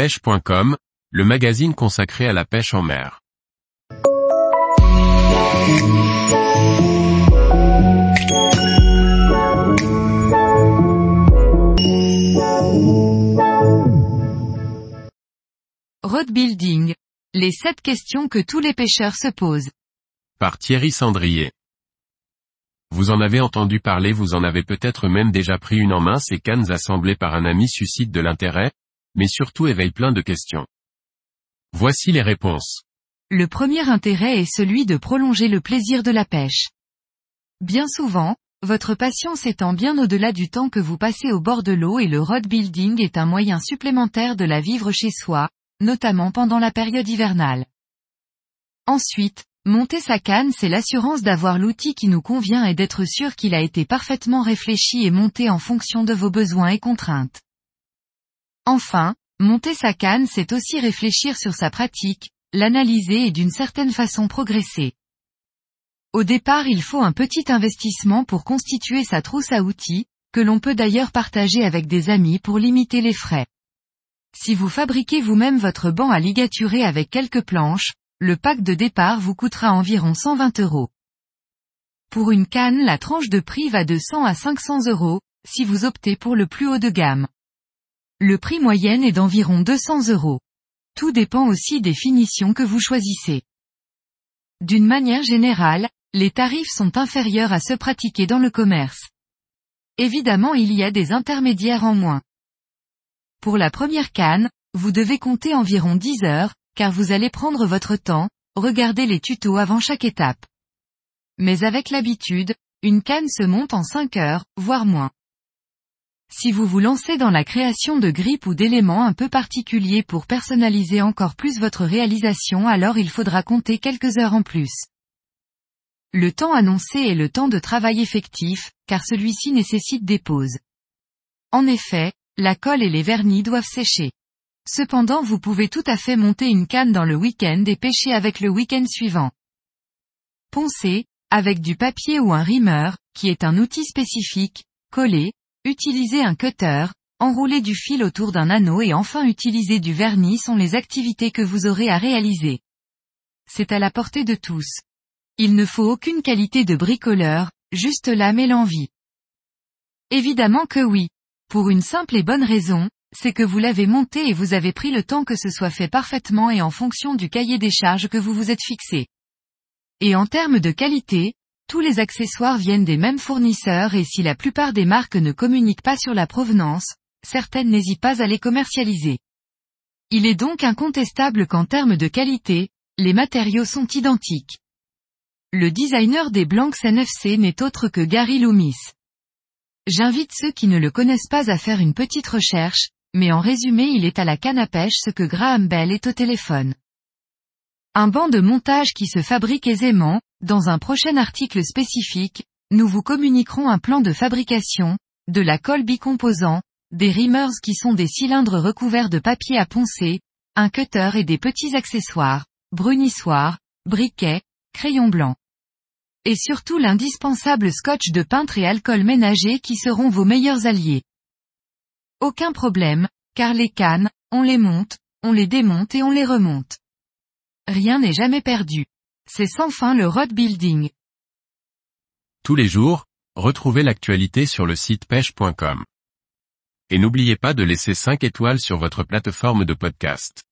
pêche.com, le magazine consacré à la pêche en mer. Road building. Les 7 questions que tous les pêcheurs se posent. Par Thierry Sandrier. Vous en avez entendu parler, vous en avez peut-être même déjà pris une en main, ces cannes assemblées par un ami suscitent de l'intérêt, mais surtout éveillent plein de questions. Voici les réponses. Le premier intérêt est celui de prolonger le plaisir de la pêche. Bien souvent, votre passion s'étend bien au-delà du temps que vous passez au bord de l'eau et le road building est un moyen supplémentaire de la vivre chez soi, notamment pendant la période hivernale. Ensuite, monter sa canne c'est l'assurance d'avoir l'outil qui nous convient et d'être sûr qu'il a été parfaitement réfléchi et monté en fonction de vos besoins et contraintes. Enfin, monter sa canne c'est aussi réfléchir sur sa pratique, l'analyser et d'une certaine façon progresser. Au départ il faut un petit investissement pour constituer sa trousse à outils, que l'on peut d'ailleurs partager avec des amis pour limiter les frais. Si vous fabriquez vous-même votre banc à ligaturer avec quelques planches, le pack de départ vous coûtera environ 120 euros. Pour une canne la tranche de prix va de 100 à 500 euros, si vous optez pour le plus haut de gamme. Le prix moyen est d'environ 200 euros. Tout dépend aussi des finitions que vous choisissez. D'une manière générale, les tarifs sont inférieurs à ceux pratiqués dans le commerce. Évidemment il y a des intermédiaires en moins. Pour la première canne, vous devez compter environ 10 heures, car vous allez prendre votre temps, regarder les tutos avant chaque étape. Mais avec l'habitude, une canne se monte en 5 heures, voire moins. Si vous vous lancez dans la création de grippes ou d'éléments un peu particuliers pour personnaliser encore plus votre réalisation alors il faudra compter quelques heures en plus. Le temps annoncé est le temps de travail effectif, car celui-ci nécessite des pauses. En effet, la colle et les vernis doivent sécher. Cependant vous pouvez tout à fait monter une canne dans le week-end et pêcher avec le week-end suivant. Poncer, avec du papier ou un rimeur, qui est un outil spécifique, coller, utiliser un cutter, enrouler du fil autour d'un anneau et enfin utiliser du vernis sont les activités que vous aurez à réaliser. C'est à la portée de tous. Il ne faut aucune qualité de bricoleur, juste l'âme et l'envie. Évidemment que oui. Pour une simple et bonne raison, c'est que vous l'avez monté et vous avez pris le temps que ce soit fait parfaitement et en fonction du cahier des charges que vous vous êtes fixé. Et en termes de qualité, tous les accessoires viennent des mêmes fournisseurs et si la plupart des marques ne communiquent pas sur la provenance, certaines n'hésitent pas à les commercialiser. Il est donc incontestable qu'en termes de qualité, les matériaux sont identiques. Le designer des Blancs NFC n'est autre que Gary Loomis. J'invite ceux qui ne le connaissent pas à faire une petite recherche, mais en résumé il est à la canne à pêche ce que Graham Bell est au téléphone. Un banc de montage qui se fabrique aisément, dans un prochain article spécifique, nous vous communiquerons un plan de fabrication, de la colle bicomposant, des reamers qui sont des cylindres recouverts de papier à poncer, un cutter et des petits accessoires, brunissoirs, briquets, crayons blancs et surtout l'indispensable scotch de peintre et alcool ménager qui seront vos meilleurs alliés. Aucun problème, car les cannes, on les monte, on les démonte et on les remonte. Rien n'est jamais perdu. C'est sans fin le road building. Tous les jours, retrouvez l'actualité sur le site pêche.com. Et n'oubliez pas de laisser 5 étoiles sur votre plateforme de podcast.